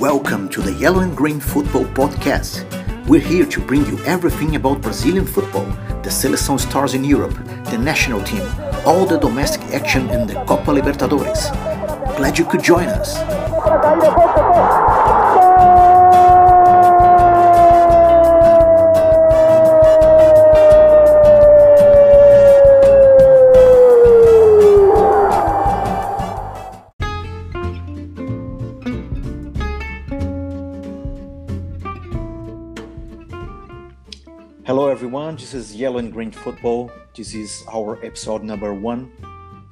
Welcome to the Yellow and Green Football Podcast. We're here to bring you everything about Brazilian football, the Seleção stars in Europe, the national team, all the domestic action in the Copa Libertadores. Glad you could join us. This is Yellow and Green Football. This is our episode number one.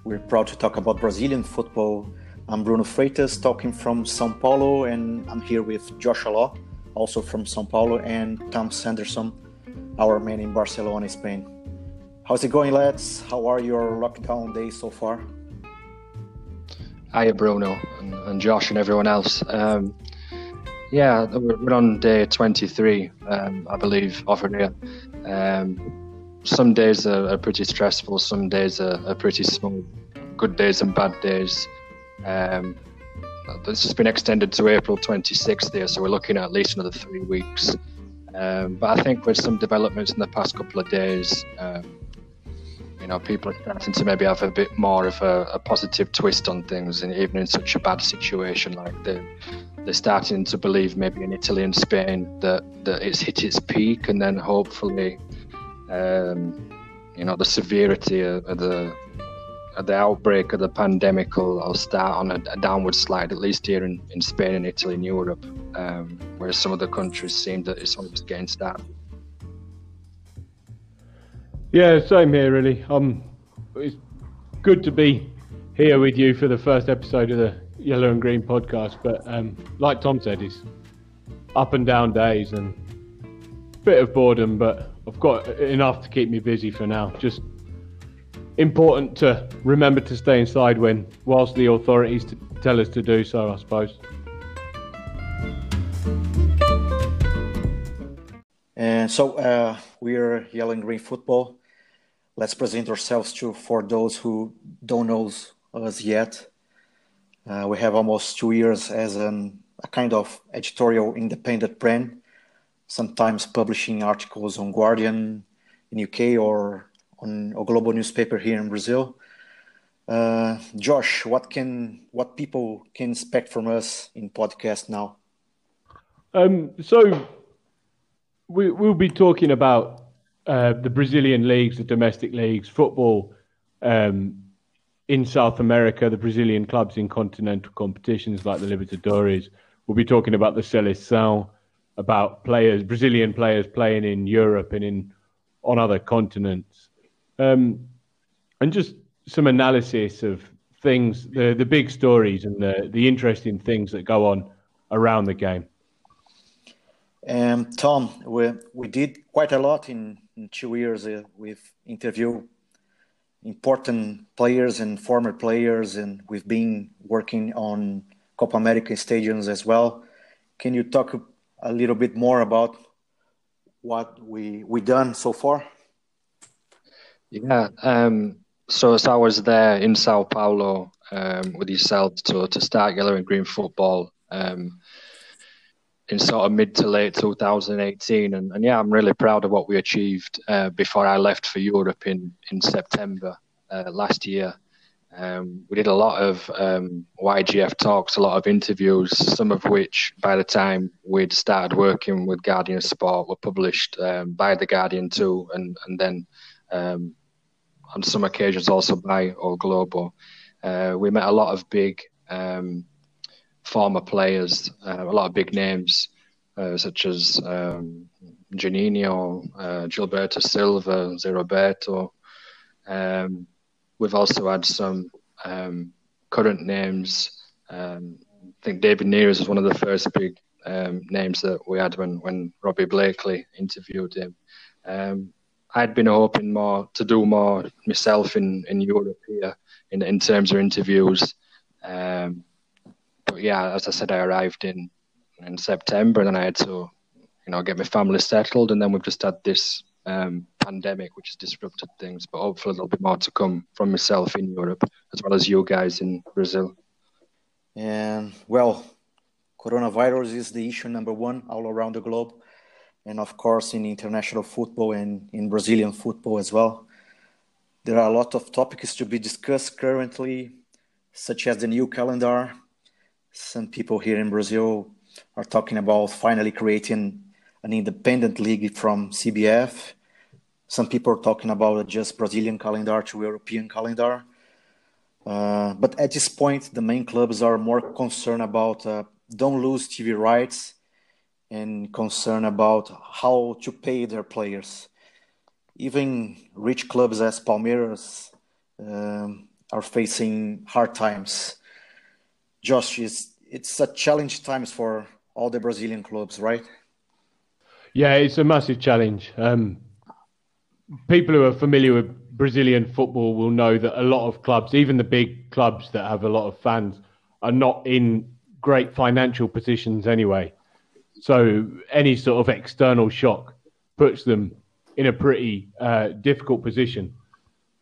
We're proud to talk about Brazilian football. I'm Bruno Freitas, talking from Sao Paulo, and I'm here with Joshua Law, also from Sao Paulo, and Tom Sanderson, our man in Barcelona, Spain. How's it going, lads? How are your lockdown days so far? Hiya, Bruno, and, and Josh, and everyone else. Um, yeah, we're on day 23, um, I believe, over here. Um, some days are, are, pretty stressful, some days are, are, pretty smooth. Good days and bad days. Um, this has been extended to April 26th here, so we're looking at at least another three weeks. Um, but I think with some developments in the past couple of days, um, you know, people are starting to maybe have a bit more of a, a positive twist on things, and even in such a bad situation like the they're starting to believe maybe in Italy and Spain that, that it's hit its peak and then hopefully um, you know the severity of, of the of the outbreak of the pandemic will, will start on a, a, downward slide at least here in, in Spain and Italy and Europe um, whereas some of the countries seem that it's just getting started yeah same here really. Um it's good to be here with you for the first episode of the Yellow and Green podcast. But um, like Tom said, it's up and down days and a bit of boredom, but I've got enough to keep me busy for now. Just important to remember to stay inside when, whilst the authorities t- tell us to do so, I suppose. And so uh, we're Yellow and Green Football. Let's present ourselves to for those who don't know us yet. Uh, we have almost two years as an, a kind of editorial independent brand, sometimes publishing articles on Guardian in UK or on O Globo newspaper here in Brazil. Uh, Josh, what can what people can expect from us in podcast now? Um, so we, we'll be talking about uh, the Brazilian leagues, the domestic leagues, football, um, in South America, the Brazilian clubs in continental competitions like the Libertadores. We'll be talking about the Seleção, about players, Brazilian players playing in Europe and in on other continents, um, and just some analysis of things, the the big stories and the the interesting things that go on around the game. Um, Tom, we we did quite a lot in, in two years. Uh, we've interviewed important players and former players, and we've been working on Copa America stadiums as well. Can you talk a little bit more about what we we done so far? Yeah. Um, so as I was there in Sao Paulo um, with yourself to to start Yellow and Green football. Um, in sort of mid to late 2018. And, and yeah, I'm really proud of what we achieved uh, before I left for Europe in, in September uh, last year. Um, we did a lot of um, YGF talks, a lot of interviews, some of which, by the time we'd started working with Guardian Sport, were published um, by the Guardian too, and and then um, on some occasions also by O Globo. Uh, we met a lot of big former players, uh, a lot of big names, uh, such as um, Juninho, uh, Gilberto Silva, Zé Roberto. Um, we've also had some um, current names. Um, I think David Neres was one of the first big um, names that we had when, when Robbie Blakely interviewed him. Um, I'd been hoping more to do more myself in, in Europe here in, in terms of interviews. Yeah, as I said, I arrived in in September, and then I had to, you know, get my family settled, and then we've just had this um, pandemic, which has disrupted things. But hopefully, there'll be more to come from myself in Europe as well as you guys in Brazil. And well, coronavirus is the issue number one all around the globe, and of course in international football and in Brazilian football as well. There are a lot of topics to be discussed currently, such as the new calendar. Some people here in Brazil are talking about finally creating an independent league from CBF. Some people are talking about just Brazilian calendar to European calendar. Uh, but at this point, the main clubs are more concerned about uh, don't lose TV rights and concerned about how to pay their players. Even rich clubs as Palmeiras um, are facing hard times. Josh, is it's a challenge times for all the Brazilian clubs, right? Yeah, it's a massive challenge. Um, people who are familiar with Brazilian football will know that a lot of clubs, even the big clubs that have a lot of fans, are not in great financial positions anyway. So any sort of external shock puts them in a pretty uh, difficult position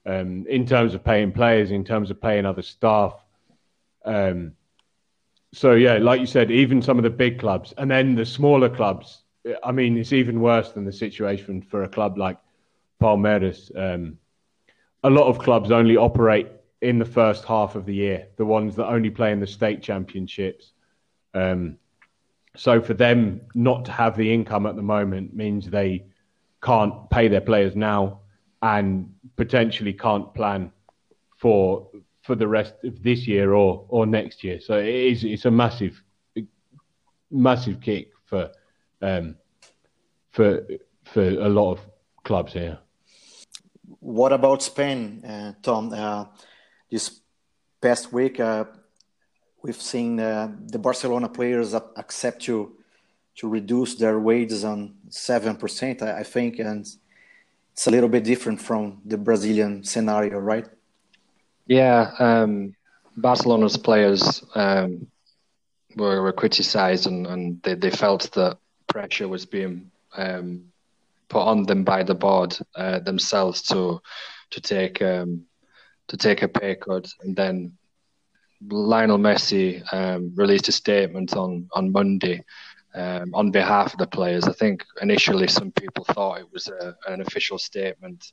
um, in terms of paying players, in terms of paying other staff. Um, so yeah, like you said, even some of the big clubs, and then the smaller clubs. I mean, it's even worse than the situation for a club like Palmeiras. Um, a lot of clubs only operate in the first half of the year, the ones that only play in the state championships. Um, so for them not to have the income at the moment means they can't pay their players now and potentially can't plan for for the rest of this year or or next year. So it is it's a massive massive kick for um, for for a lot of clubs here. What about Spain, uh, Tom? Uh, this past week, uh, we've seen uh, the Barcelona players accept to to reduce their wages on seven percent, I, I, think, and it's a little bit different from the Brazilian scenario, right? Yeah, um, Barcelona's players um, were, were criticized, and, and they, they felt that pressure was being um, put on them by the board uh, themselves to to take um, to take a pay cut, and then Lionel Messi um, released a statement on on Monday um, on behalf of the players. I think initially some people thought it was a, an official statement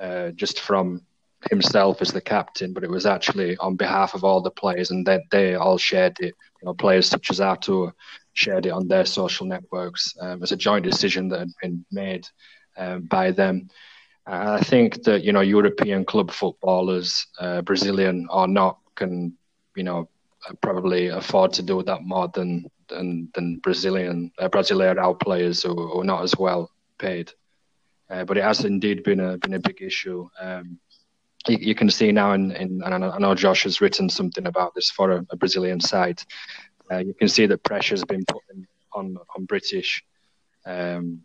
uh, just from himself as the captain, but it was actually on behalf of all the players, and that they, they all shared it. You know, players such as Arthur shared it on their social networks um, as a joint decision that had been made um, by them. I think that you know European club footballers, uh, Brazilian or not, can you know probably afford to do that more than than, than Brazilian uh, Brasileirao players who, who are not as well paid. Uh, but it has indeed been a been a big issue. Um, you, you, can see now, and I know Josh has written something about this for a, a Brazilian site. Uh, you can see that pressure has been put on on British um,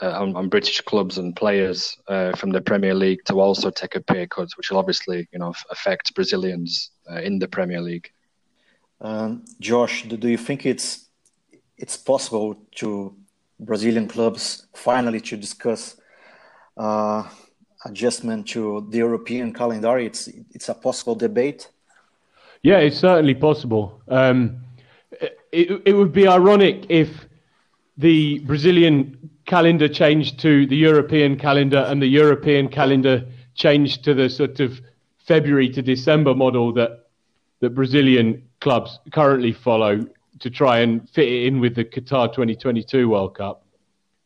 uh, on, on, British clubs and players uh, from the Premier League to also take a pay cut, which will obviously you know affect Brazilians uh, in the Premier League. Um, Josh, do, do you think it's it's possible to Brazilian clubs finally to discuss uh, adjustment to the European calendar? It's it's a possible debate. Yeah, it's certainly possible. Um, it, it would be ironic if the Brazilian calendar changed to the European calendar and the European calendar changed to the sort of February to December model that that Brazilian clubs currently follow to try and fit it in with the Qatar 2022 World Cup,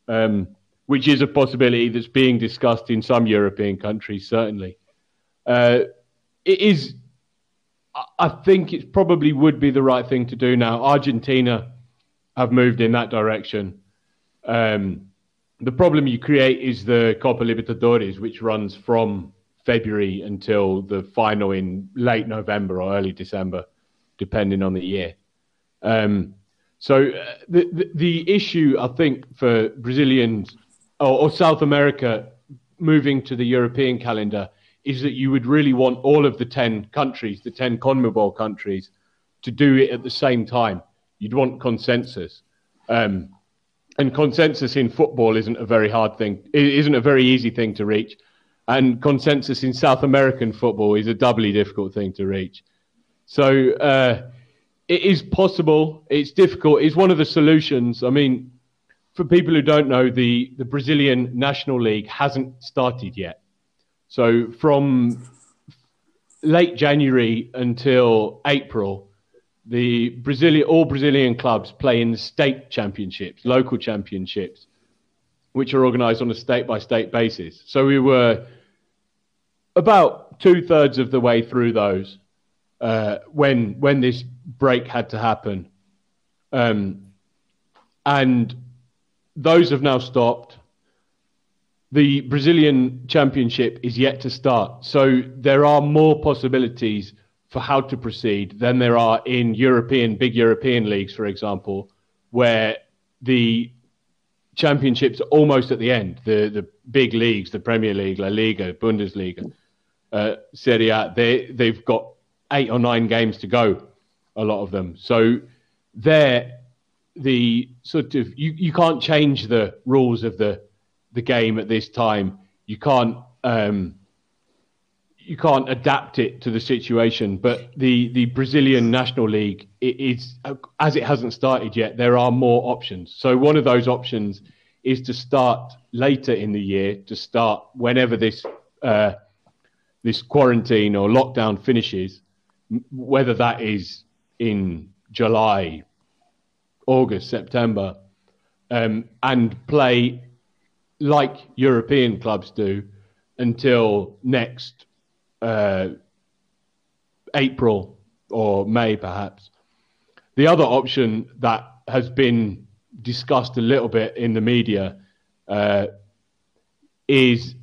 um, which is a possibility that's being discussed in some European countries, certainly. Uh, it is I think it probably would be the right thing to do now. Argentina have moved in that direction. Um, the problem you create is the Copa Libertadores, which runs from February until the final in late November or early December, depending on the year. Um, so uh, the, the, the issue I think for Brazilians or, or South America moving to the European calendar is that you would really want all of the 10 countries, the 10 CONMEBOL countries, to do it at the same time. You'd want consensus. Um, and consensus in football isn't a very hard thing, it isn't a very easy thing to reach. And consensus in South American football is a doubly difficult thing to reach. So uh, it is possible. It's difficult. It's one of the solutions. I mean, for people who don't know, the, the Brazilian National League hasn't started yet. So from late January until April, the Brazilian all Brazilian clubs play in state championships, local championships, which are organised on a state by state basis. So we were about two thirds of the way through those uh, when when this break had to happen, um, and those have now stopped. The Brazilian Championship is yet to start, so there are more possibilities for how to proceed than there are in European big European leagues, for example, where the championships are almost at the end. The the big leagues, the Premier League, La Liga, Bundesliga, uh, Serie A, they they've got eight or nine games to go, a lot of them. So there, the sort of you, you can't change the rules of the the game at this time. You can't um, you can't adapt it to the situation. But the the Brazilian National League is as it hasn't started yet. There are more options. So one of those options is to start later in the year, to start whenever this uh, this quarantine or lockdown finishes, whether that is in July, August, September, um, and play like European clubs do until next uh, April or May, perhaps. The other option that has been discussed a little bit in the media uh, is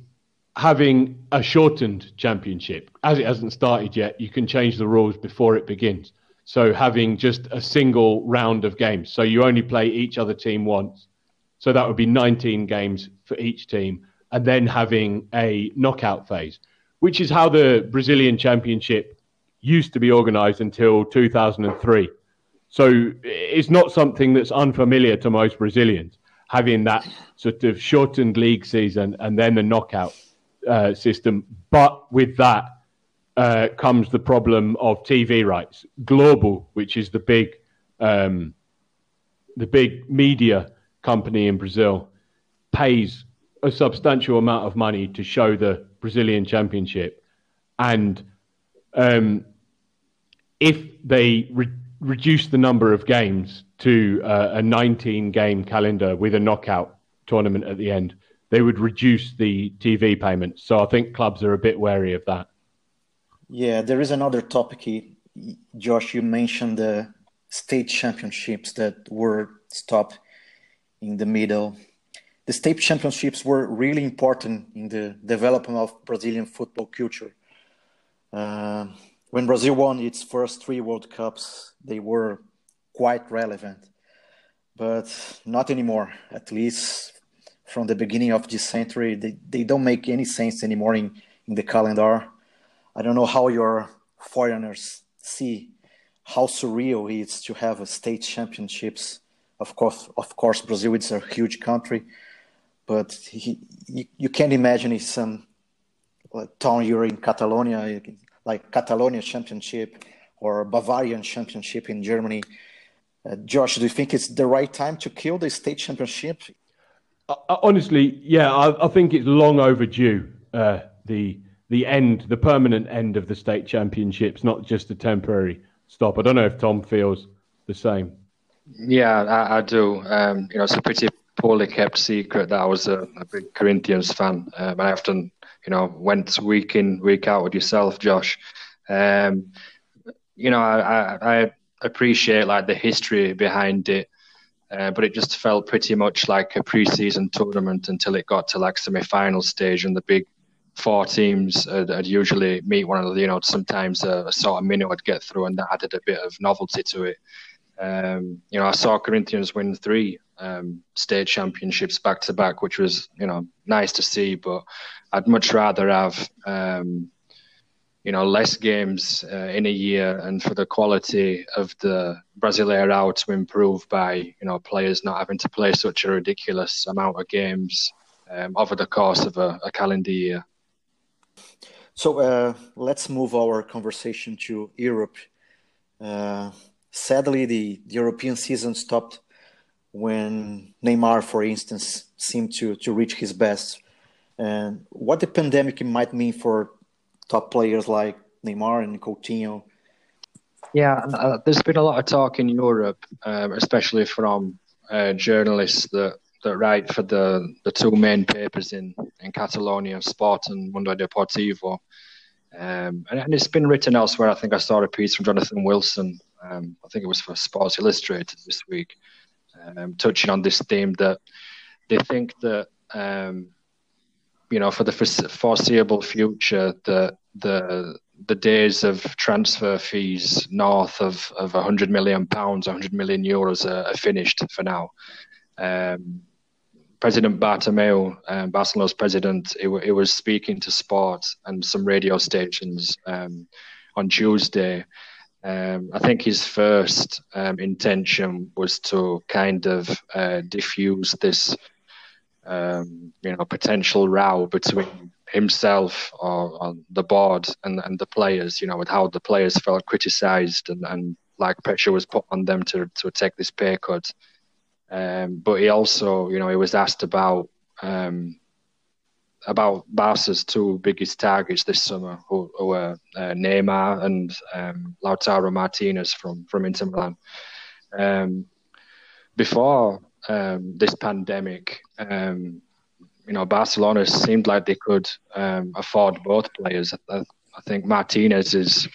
having a shortened championship. As it hasn't started yet, you can change the rules before it begins. So having just a single round of games. So you only play each other team once. So that would be 19 games for each team. And then having a knockout phase, which is how the Brazilian Championship used to be organized until 2003. So it's not something that's unfamiliar to most Brazilians, having that sort of shortened league season and then the knockout uh, system. But with that uh, comes the problem of TV rights. Globo, which is the big, um, the big media company in Brazil, pays a substantial amount of money to show the Brazilian Championship, and um, if they re- reduce the number of games to uh, a 19 game calendar with a knockout tournament at the end, they would reduce the TV payments. So I think clubs are a bit wary of that. Yeah, there is another topic, Josh. You mentioned the state championships that were stopped in the middle. The state championships were really important in the development of Brazilian football culture. Uh, when Brazil won its first three World Cups, they were quite relevant, but not anymore. At least from the beginning of this century. They, they don't make any sense anymore in, in the calendar. I don't know how your foreigners see how surreal it is to have a state championships. Of course, of course, Brazil is a huge country, but he, you, you can't imagine it's some like, town you're in Catalonia, like Catalonia Championship or Bavarian Championship in Germany. Uh, Josh, do you think it's the right time to kill the state championship honestly, yeah, I, I, think it's long overdue. Uh, the the end, the permanent end of the state championships, not just a temporary stop. I don't know if Tom feels the same. Yeah, I, I do. Um, you know, it's a pretty poorly kept secret that I was a, a big Corinthians fan. Um, I often, you know, went week in, week out with yourself, Josh. Um, you know, I, I, I appreciate like the history behind it. Uh, but it just felt pretty much like a pre-season tournament until it got to like semi-final stage, and the big four teams would usually meet one another. You know, sometimes a, a, sort of minute would get through, and that added a bit of novelty to it. Um, you know, I saw Corinthians win three um, state championships back to back, which was you know nice to see. But I'd much rather have um, you know less games uh, in a year and for the quality of the Brasileirão to improve by you know players not having to play such a ridiculous amount of games um, over the course of a, a calendar year. So uh, let's move our conversation to Europe. Uh, sadly, the, the European season stopped when Neymar, for instance, seemed to, to reach his best. And what the pandemic might mean for top players like Neymar and Coutinho. Yeah, uh, there's been a lot of talk in Europe, um, especially from uh, journalists that, that write for the, the two main papers in, in Catalonia, Sport and Mundo Deportivo. Um, and, and, it's been written elsewhere. I think I saw a piece from Jonathan Wilson. Um, I think it was for Sports Illustrated this week, um, touching on this theme that they think that um, you know for the foreseeable future that the the days of transfer fees north of of 100 million pounds, 100 million euros are, are finished for now. Um, President Bartomeu, um, Barcelona's president, it, was speaking to sport and some radio stations um, on Tuesday. Um, I think his first um, intention was to kind of uh, diffuse this, um, you know, potential row between himself or, or, the board and, and the players. You know, with how the players felt criticised and, and like pressure was put on them to to take this pay cut. Um, but he also, you know, he was asked about um, about Barca's two biggest targets this summer, who, who were uh, Neymar and um, Lautaro Martinez from from Inter Milan. Um, before um, this pandemic, um, you know, Barcelona seemed like they could afford both players. I, I think Martinez is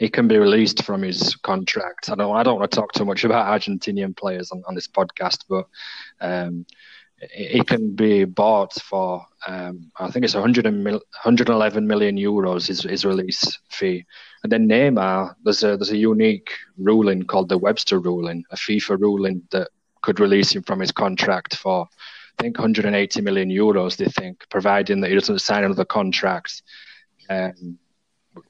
he can be released from his contract. I don't I don't want to talk too much about Argentinian players on, on this podcast, but um, he can be bought for um, I think it's 100 111 million euros his, his release fee. And then Neymar, there's a there's a unique ruling called the Webster ruling, a FIFA ruling that could release him from his contract for I think 180 million euros. They think, providing that he doesn't sign another contract. Um,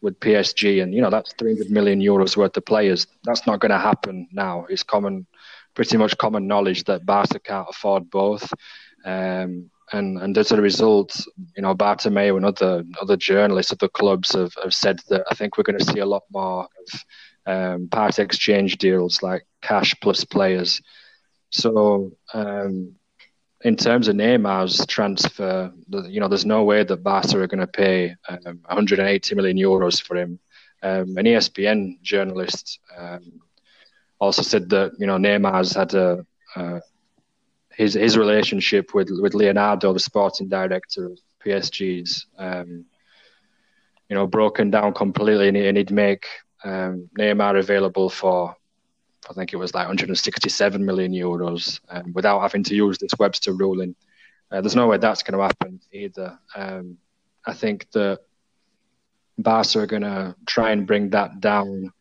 with PSG, and you know that's 300 million euros worth of players. That's not going to happen now. It's common, pretty much common knowledge that Barca can't afford both, um, and and as a result, you know Bartomeu and other other journalists, other clubs have, have said that I think we're going to see a lot more of um, part exchange deals like cash plus players. So um, in terms of Neymar's transfer, you know, there's no way that Barca are going to pay um, 180 million euros for him. Um, an ESPN journalist um, also said that you know Neymar's had a his his relationship with with Leonardo, the sporting director of PSG's, um, you know, broken down completely, and, he'd make um, Neymar available for I think it was like 167 million euros um, without having to use this Webster ruling. Uh, there's no way that's going to happen either. Um, I think that Barca are going to try and bring that down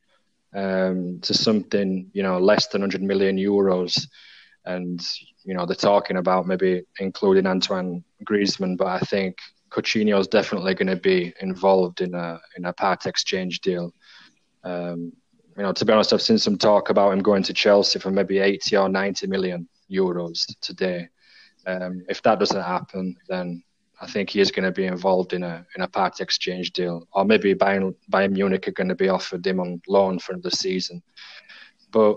um, to something, you know, less than 100 million euros. And, you know, they're talking about maybe including Antoine Griezmann, but I think Coutinho is definitely going to be involved in a in a part exchange deal. Um, you know, to be honest, I've seen some talk about him going to Chelsea for maybe 80 or 90 million euros today. Um, if that doesn't happen, then I think he is going to be involved in a in a part exchange deal, or maybe Bayern, Bayern Munich are going to be offered him on loan for the season. But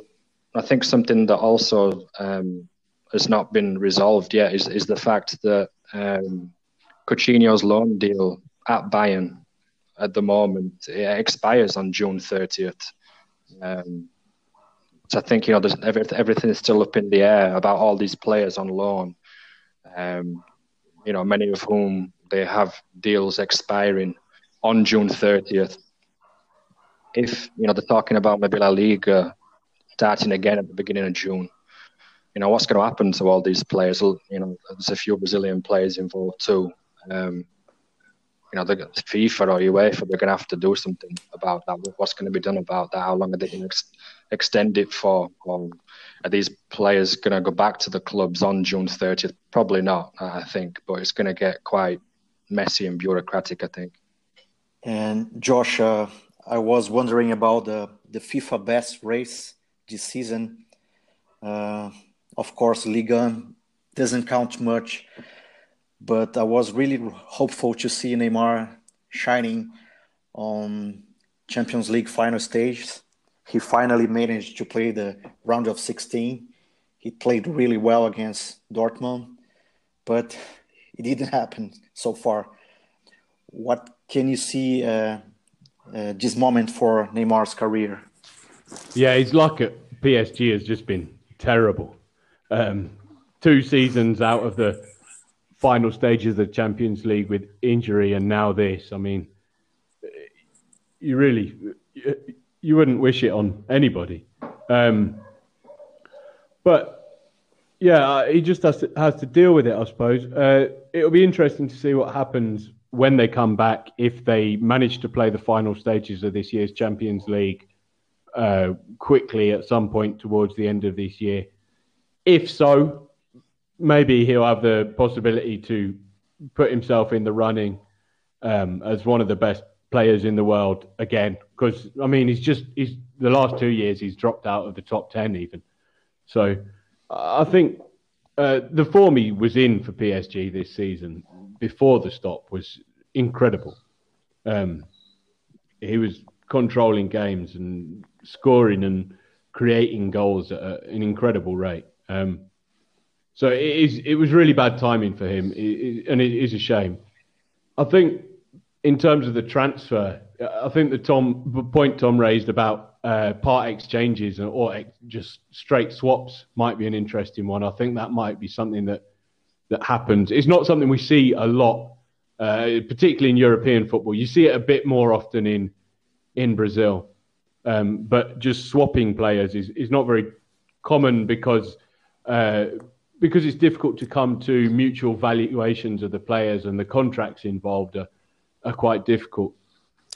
I think something that also um, has not been resolved yet is is the fact that um, Coutinho's loan deal at Bayern at the moment it expires on June 30th. Um, so I think you know there's every, everything is still up in the air about all these players on loan. Um, you know, many of whom they have deals expiring on June 30th. If you know they're talking about maybe La Liga starting again at the beginning of June, you know what's going to happen to all these players? You know, there's a few Brazilian players involved too. Um, you know, the FIFA or UEFA, they're going to have to do something about that. What's going to be done about that? How long are they going to ex- extend it for? Or are these players going to go back to the clubs on June 30th? Probably not, I think, but it's going to get quite messy and bureaucratic, I think. And Josh, uh, I was wondering about the, the FIFA best race this season. Uh, of course, Liga doesn't count much but I was really hopeful to see Neymar shining on Champions League final stages. he finally managed to play the round of 16. He played really well against Dortmund, but it didn't happen so far. What can you see uh, uh, this moment for Neymar's career? Yeah, his luck at PSG has just been terrible. Um, two seasons out of the final stages of the Champions League with injury, and now this. I mean, you really you wouldn't wish it on anybody. Um, but yeah, uh, he just has to has to deal with it, I suppose. Uh, it'll be interesting to see what happens when they come back if they manage to play the final stages of this year's Champions League uh, quickly at some point towards the end of this year. If so, maybe he'll have the possibility to put himself in the running um, as one of the best players in the world again. Because I mean, he's just he's the last two years he's dropped out of the top ten even. So I think uh, the form he was in for PSG this season before the stop was incredible. Um, he was controlling games and scoring and creating goals at an incredible rate. Um, so it is. It was really bad timing for him, it, it, and it is a shame. I think in terms of the transfer, I think the Tom the point Tom raised about uh, part exchanges or ex, just straight swaps might be an interesting one. I think that might be something that that happens. It's not something we see a lot, uh, particularly in European football. You see it a bit more often in in Brazil, um, but just swapping players is, is not very common because uh, because it's difficult to come to mutual valuations of the players and the contracts involved are, are quite difficult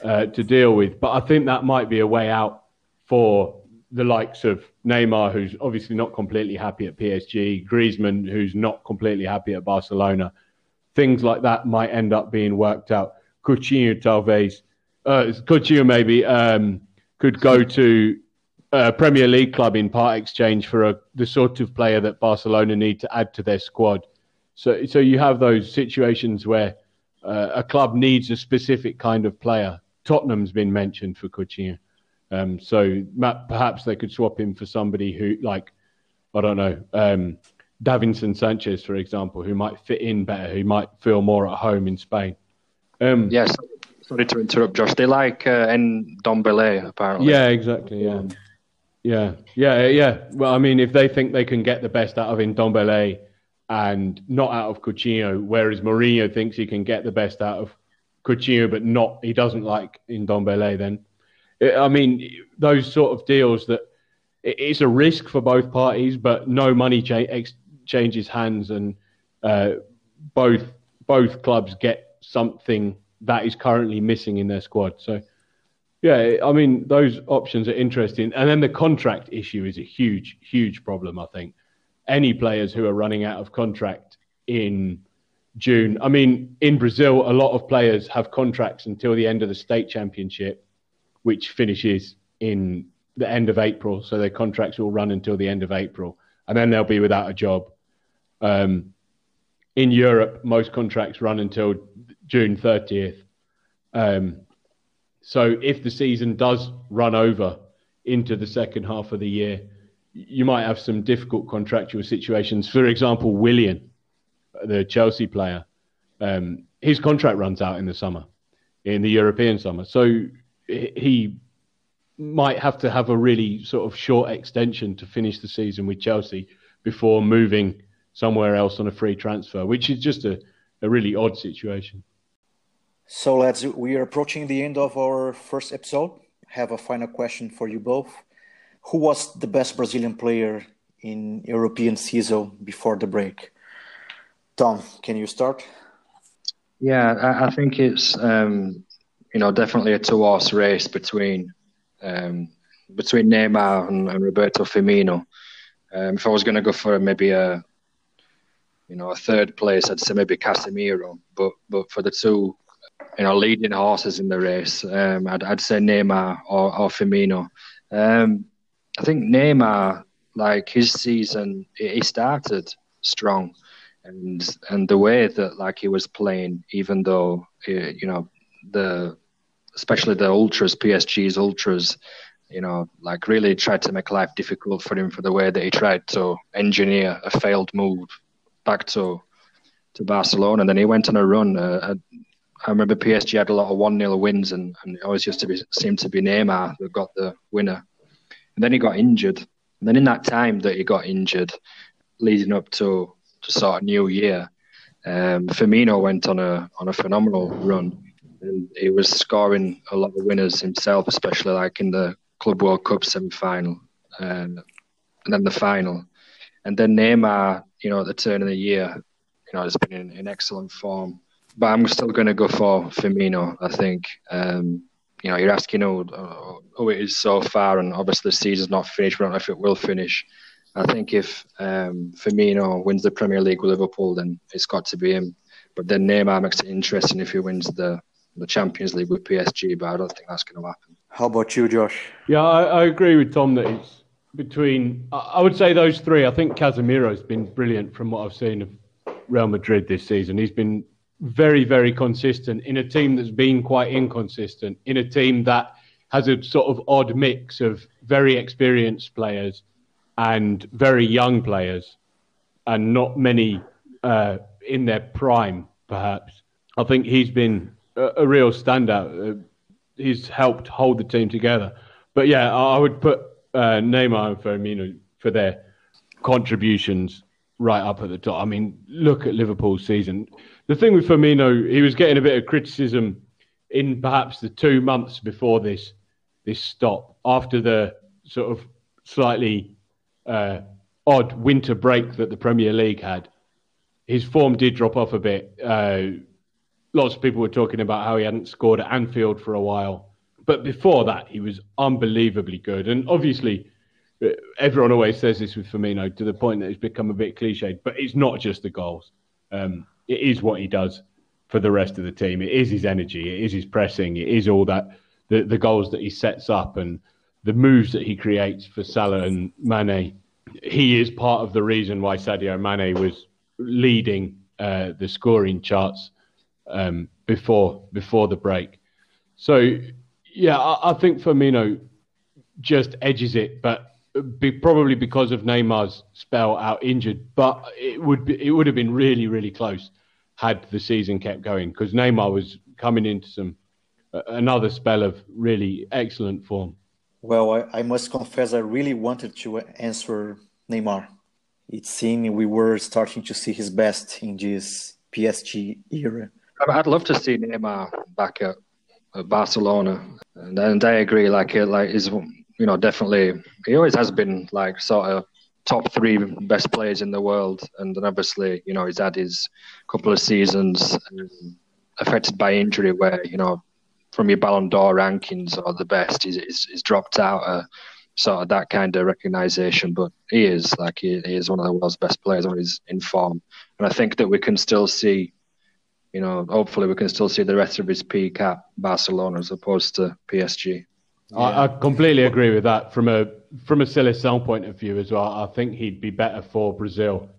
uh, to deal with. But I think that might be a way out for the likes of Neymar, who's obviously not completely happy at PSG, Griezmann, who's not completely happy at Barcelona. Things like that might end up being worked out. Coutinho, talvez, uh, Coutinho maybe um, could go to a Premier League club in part exchange for a, the sort of player that Barcelona need to add to their squad. So, so you have those situations where uh, a club needs a specific kind of player. Tottenham's been mentioned for Coutinho. Um, so perhaps they could swap him for somebody who, like, I don't know, um, Davinson Sanchez, for example, who might fit in better, who might feel more at home in Spain. Um, yes, sorry to interrupt, Josh. They like uh, Ndombele, apparently. Yeah, exactly. Yeah. Yeah, yeah, yeah. Well, I mean, if they think they can get the best out of Ndombele and not out of Coutinho, whereas Mourinho thinks he can get the best out of Coutinho, but not he doesn't like Ndombele, then I mean, those sort of deals that it's a risk for both parties, but no money cha- ex- changes hands, and uh, both both clubs get something that is currently missing in their squad. So yeah, I mean, those options are interesting. And then the contract issue is a huge, huge problem, I think. Any players who are running out of contract in June, I mean, in Brazil, a lot of players have contracts until the end of the state championship, which finishes in the end of April. So their contracts will run until the end of April, and then they'll be without a job. Um, in Europe, most contracts run until June 30th. Um, so if the season does run over into the second half of the year, you might have some difficult contractual situations. For example, Willian, the Chelsea player, um, his contract runs out in the summer, in the European summer. So he might have to have a really sort of short extension to finish the season with Chelsea before moving somewhere else on a free transfer, which is just a, a really odd situation. So let's we are approaching the end of our first episode. Have a final question for you both. Who was the best Brazilian player in European season before the break? Tom, can you start? Yeah, I, I think it's um, you know definitely a two-horse race between um, between Neymar and, and Roberto Firmino. Um, if I was going to go for maybe a you know a third place, I'd say maybe Casemiro. But but for the two you know, leading horses in the race. Um, I'd, I'd say Neymar or, or Firmino. Um, I think Neymar, like his season, he started strong, and and the way that like he was playing, even though you know the especially the ultras, PSG's ultras, you know, like really tried to make life difficult for him for the way that he tried to engineer a failed move back to to Barcelona. And then he went on a run. Uh, I remember PSG had a lot of one 0 wins, and, and it always used to be seemed to be Neymar that got the winner. And then he got injured. And then in that time that he got injured, leading up to to sort of New Year, um, Firmino went on a on a phenomenal run, and he was scoring a lot of winners himself, especially like in the Club World Cup semi final, um, and then the final, and then Neymar, you know, at the turn of the year, you know, has been in, in excellent form. But I'm still going to go for Firmino. I think. Um, you know, you're asking who, who it is so far, and obviously the season's not finished. We don't know if it will finish. I think if um, Firmino wins the Premier League with Liverpool, then it's got to be him. But then Neymar makes it interesting if he wins the, the Champions League with PSG, but I don't think that's going to happen. How about you, Josh? Yeah, I, I agree with Tom that it's between, I would say those three. I think Casemiro's been brilliant from what I've seen of Real Madrid this season. He's been very, very consistent in a team that's been quite inconsistent, in a team that has a sort of odd mix of very experienced players and very young players, and not many uh, in their prime, perhaps. I think he's been a, a real standout. Uh, he's helped hold the team together. But yeah, I, I would put uh, Neymar and Firmino for their contributions right up at the top. I mean, look at Liverpool's season. The thing with Firmino, he was getting a bit of criticism in perhaps the two months before this this stop, after the sort of slightly uh, odd winter break that the Premier League had. His form did drop off a bit. Uh, lots of people were talking about how he hadn't scored at Anfield for a while, but before that, he was unbelievably good. And obviously, everyone always says this with Firmino to the point that it's become a bit cliched, but it's not just the goals. Um, it is what he does for the rest of the team. It is his energy. It is his pressing. It is all that the, the goals that he sets up and the moves that he creates for Salah and Mane. He is part of the reason why Sadio Mane was leading uh, the scoring charts um, before before the break. So yeah, I, I think Firmino just edges it, but be, probably because of Neymar's spell out injured. But it would be, it would have been really really close had the season kept going because Neymar was coming into some uh, another spell of really excellent form. Well, I, I, must confess, I really wanted to answer Neymar. It seemed we were starting to see his best in this PSG era. I'd love to see Neymar back at, at Barcelona, and, and I agree. Like, it, like is you know, definitely he always has been like sort of top three best players in the world, and then obviously you know he's had his couple of seasons um, affected by injury where you know from your Ballon d'Or rankings or the best, he's, he's, he's dropped out of sort of that kind of recognition. But he is like he, he is one of the world's best players when he's in form, and I think that we can still see you know, hopefully we can still see the rest of his peak at Barcelona as opposed to PSG. Yeah. I, I, completely agree with that. From a from a Seleção point of view as well, I think he'd be better for Brazil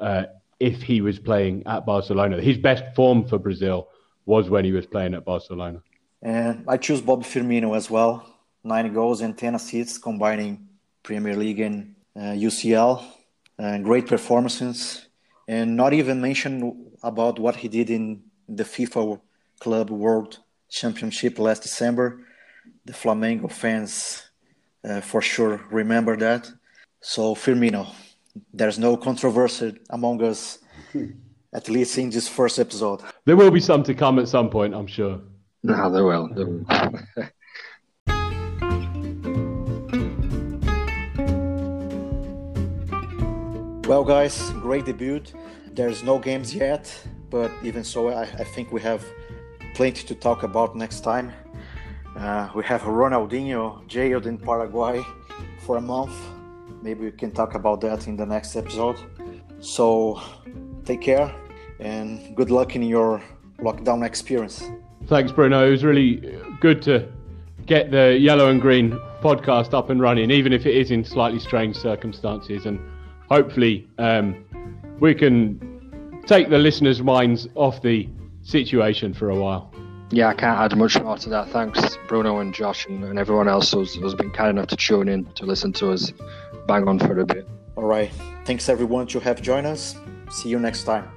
uh, if he was playing at Barcelona. His best form for Brazil was when he was playing at Barcelona. And I choose Bob Firmino as well. Nine goals and ten assists, combining Premier League and uh, UCL. Uh, great performances, and not even mention about what he did in the FIFA Club World Championship last December. The Flamengo fans uh, for sure remember that. So Firmino, there's no controversy among us, at least in this first episode. There will be some to come at some point, I'm sure. No, there will. There will. well, guys, great debut. There's no games yet, but even so, I, I think we have plenty to talk about next time. Uh, we have Ronaldinho jailed in Paraguay for a month. Maybe we can talk about that in the next episode. So take care and good luck in your lockdown experience. Thanks, Bruno. It was really good to get the Yellow and Green podcast up and running, even if it is in slightly strange circumstances. And hopefully, um, we can take the listeners' minds off the situation for a while. Yeah, I can't add much more to that. Thanks, Bruno and Josh, and, and everyone else who's, who's been kind enough to tune in to listen to us bang on for a bit. All right. Thanks everyone to have joined us. See you next time.